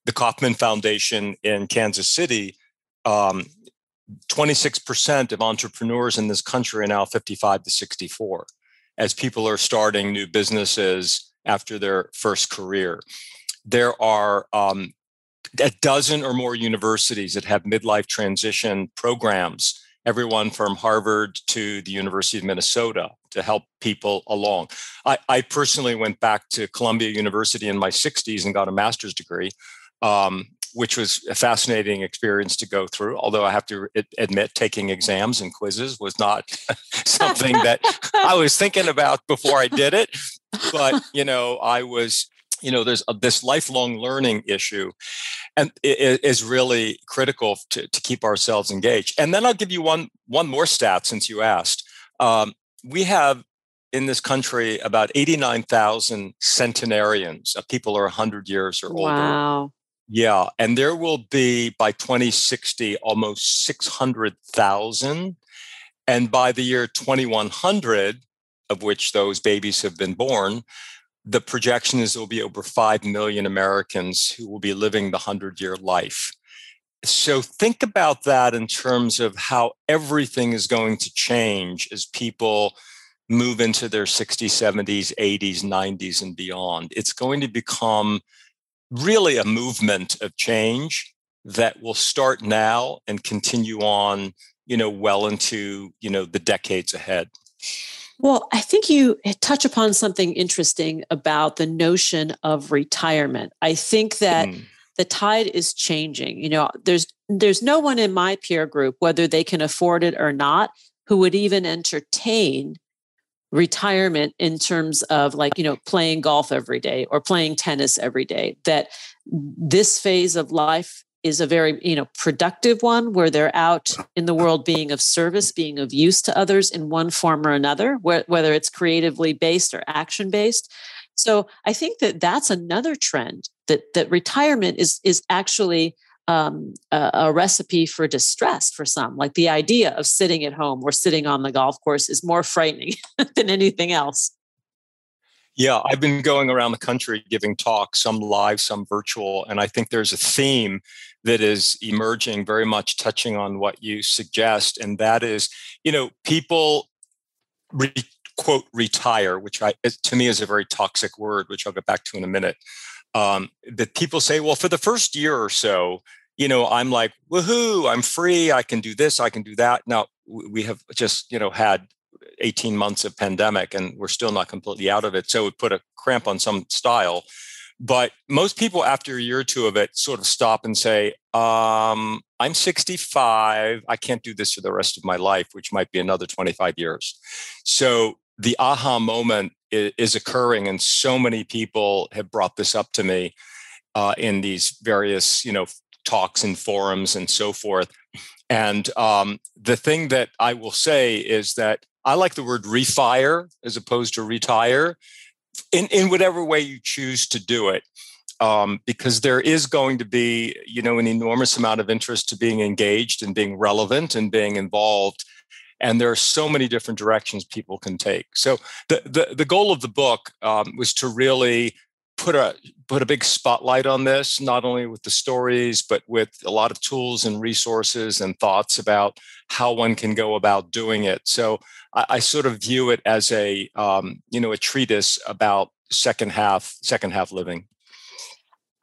The Kauffman Foundation in Kansas City, um, 26% of entrepreneurs in this country are now 55 to 64 as people are starting new businesses after their first career. There are um, a dozen or more universities that have midlife transition programs, everyone from Harvard to the University of Minnesota to help people along. I, I personally went back to Columbia University in my 60s and got a master's degree. Um, which was a fascinating experience to go through. Although I have to admit, taking exams and quizzes was not something that I was thinking about before I did it. But you know, I was you know there's a, this lifelong learning issue and it is really critical to, to keep ourselves engaged and then i'll give you one one more stat since you asked um, we have in this country about 89000 centenarians of people are 100 years or older wow yeah and there will be by 2060 almost 600000 and by the year 2100 of which those babies have been born the projection is there will be over 5 million Americans who will be living the 100 year life. So think about that in terms of how everything is going to change as people move into their 60s, 70s, 80s, 90s, and beyond. It's going to become really a movement of change that will start now and continue on, you know, well into, you know, the decades ahead. Well, I think you touch upon something interesting about the notion of retirement. I think that mm. the tide is changing. You know, there's there's no one in my peer group, whether they can afford it or not, who would even entertain retirement in terms of like, you know, playing golf every day or playing tennis every day. That this phase of life is a very you know productive one where they're out in the world being of service being of use to others in one form or another whether it's creatively based or action based so i think that that's another trend that that retirement is is actually um, a, a, recipe for distress for some like the idea of sitting at home or sitting on the golf course is more frightening than anything else yeah, I've been going around the country giving talks, some live, some virtual, and I think there's a theme that is emerging very much touching on what you suggest and that is, you know, people re- quote retire, which I to me is a very toxic word, which I'll get back to in a minute. Um, that people say, well, for the first year or so, you know, I'm like, woohoo, I'm free, I can do this, I can do that. Now we have just, you know, had 18 months of pandemic and we're still not completely out of it. So it put a cramp on some style. But most people, after a year or two of it, sort of stop and say, um, I'm 65. I can't do this for the rest of my life, which might be another 25 years. So the aha moment is, occurring, and so many people have brought this up to me uh, in these various, you know, talks and forums and so forth. And um, the thing that I will say is that I like the word refire as opposed to retire in, in whatever way you choose to do it. Um, because there is going to be, you know, an enormous amount of interest to being engaged and being relevant and being involved. And there are so many different directions people can take. So the the, the goal of the book um, was to really put a put a big spotlight on this not only with the stories but with a lot of tools and resources and thoughts about how one can go about doing it. So i, I sort of view it as a um, you know a treatise about second half second half living.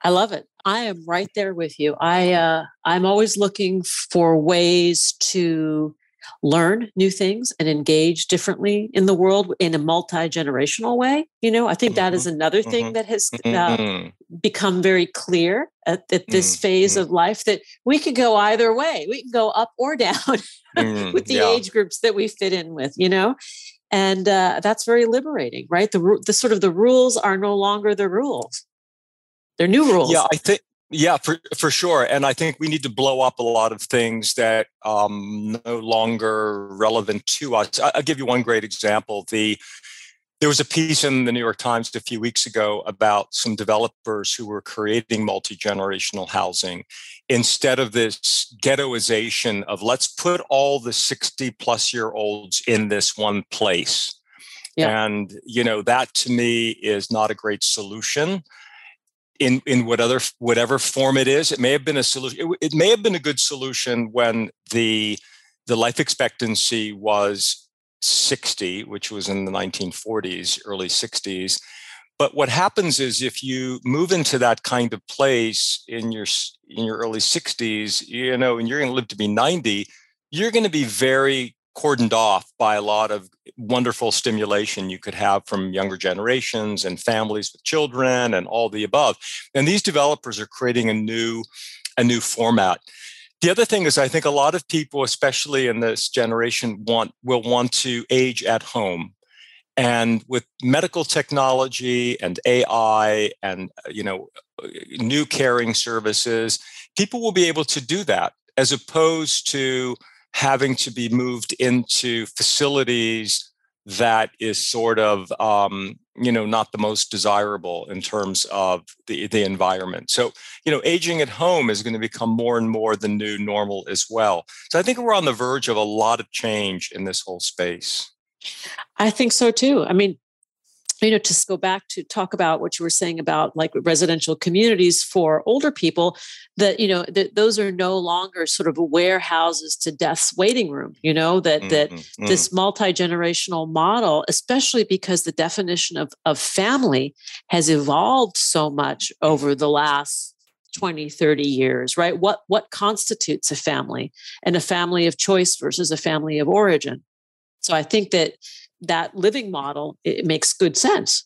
I love it. I am right there with you. I uh, i'm always looking for ways to learn new things and engage differently in the world in a multi-generational way you know i think that is mm-hmm. another thing mm-hmm. that has uh, mm-hmm. become very clear at, at this phase of life that we could go either way we can go up or down with the yeah. age groups that we fit in with you know and uh, that's very liberating right the, the sort of the rules are no longer the rules they're new rules yeah i think Yeah, for for sure, and I think we need to blow up a lot of things that um, no longer relevant to us. I, will give you one great example. The there was a piece in the New York Times a few weeks ago about some developers who were creating multi generational housing instead of this ghettoization of let's put all the 60 plus year olds in this one place. Yeah. And, you know, that to me is not a great solution in, in whatever, whatever form it is. It may have been a solution. It, it may have been a good solution when the, the life expectancy was 60, which was in the 1940s, early 60s. But what happens is if you move into that kind of place in your in your early 60s, you know, and you're going to live to be 90, you're going to be very cordoned off by a lot of wonderful stimulation you could have from younger generations and families with children and all the above. And these developers are creating a new a new format. The other thing is, I think a lot of people, especially in this generation, want will want to age at home, and with medical technology and AI and uh, you know uh, new caring services, people will be able to do that as opposed to having to be moved into facilities that is sort of um, you know not the most desirable in terms of the, the environment. So you know aging at home is going to become more and more the new normal as well. So i think we're on the verge of a lot of change in this whole space. I think so too. I mean you know to go back to talk about what you were saying about like residential communities for older people that you know that those are no longer sort of warehouses to death's waiting room you know that mm-hmm. that mm-hmm. this multi-generational model especially because the definition of of family has evolved so much over the last 20 30 years right what what constitutes a family and a family of choice versus a family of origin so i think that that living model, it makes good sense.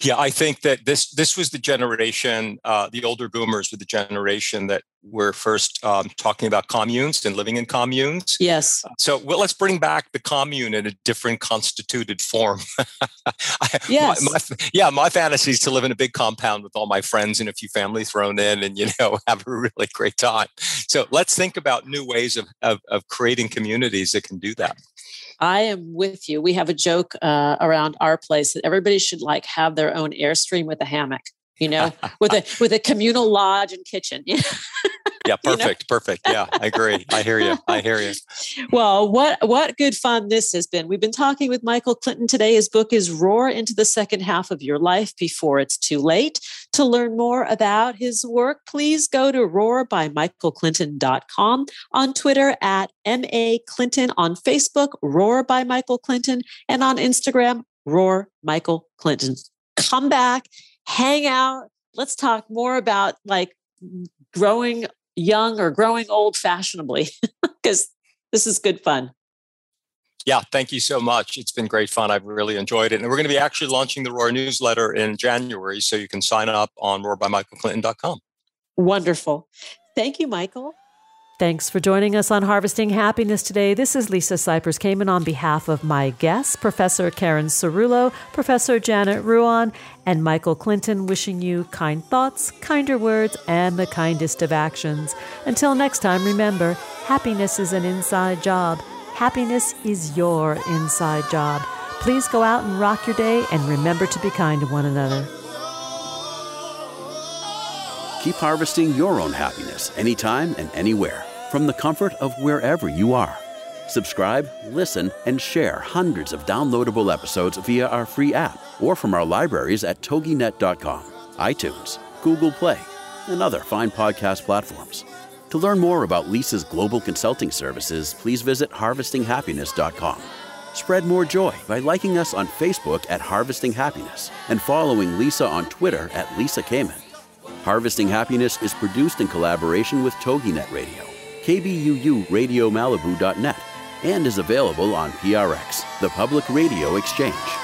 Yeah, I think that this this was the generation, uh, the older boomers were the generation that were first um, talking about communes and living in communes. Yes. So well, let's bring back the commune in a different constituted form. yes. My, my, yeah, my fantasy is to live in a big compound with all my friends and a few families thrown in, and you know have a really great time. So let's think about new ways of, of, of creating communities that can do that. I am with you. We have a joke uh, around our place that everybody should like have their own airstream with a hammock, you know, with a with a communal lodge and kitchen. yeah, perfect, you know? perfect. Yeah, I agree. I hear you. I hear you. Well, what what good fun this has been. We've been talking with Michael Clinton today. His book is Roar into the Second Half of Your Life Before It's Too Late. To learn more about his work, please go to roarbymichaelclinton.com, on Twitter at MA Clinton, on Facebook, Roar by Michael Clinton, and on Instagram, Roar Michael Clinton. Come back, hang out. Let's talk more about like growing young or growing old fashionably because this is good fun. Yeah, thank you so much. It's been great fun. I've really enjoyed it. And we're going to be actually launching the Roar newsletter in January, so you can sign up on roarbymichaelclinton.com. Wonderful. Thank you, Michael. Thanks for joining us on Harvesting Happiness today. This is Lisa Cypers Kamen on behalf of my guests, Professor Karen Cerulo, Professor Janet Ruane, and Michael Clinton, wishing you kind thoughts, kinder words, and the kindest of actions. Until next time, remember happiness is an inside job. Happiness is your inside job. Please go out and rock your day and remember to be kind to one another. Keep harvesting your own happiness anytime and anywhere from the comfort of wherever you are. Subscribe, listen, and share hundreds of downloadable episodes via our free app or from our libraries at toginet.com, iTunes, Google Play, and other fine podcast platforms. To learn more about Lisa's global consulting services, please visit harvestinghappiness.com. Spread more joy by liking us on Facebook at Harvesting Happiness and following Lisa on Twitter at Lisa Kamen. Harvesting Happiness is produced in collaboration with TogiNet Radio KBUU Radio Malibu.net, and is available on PRX, the Public Radio Exchange.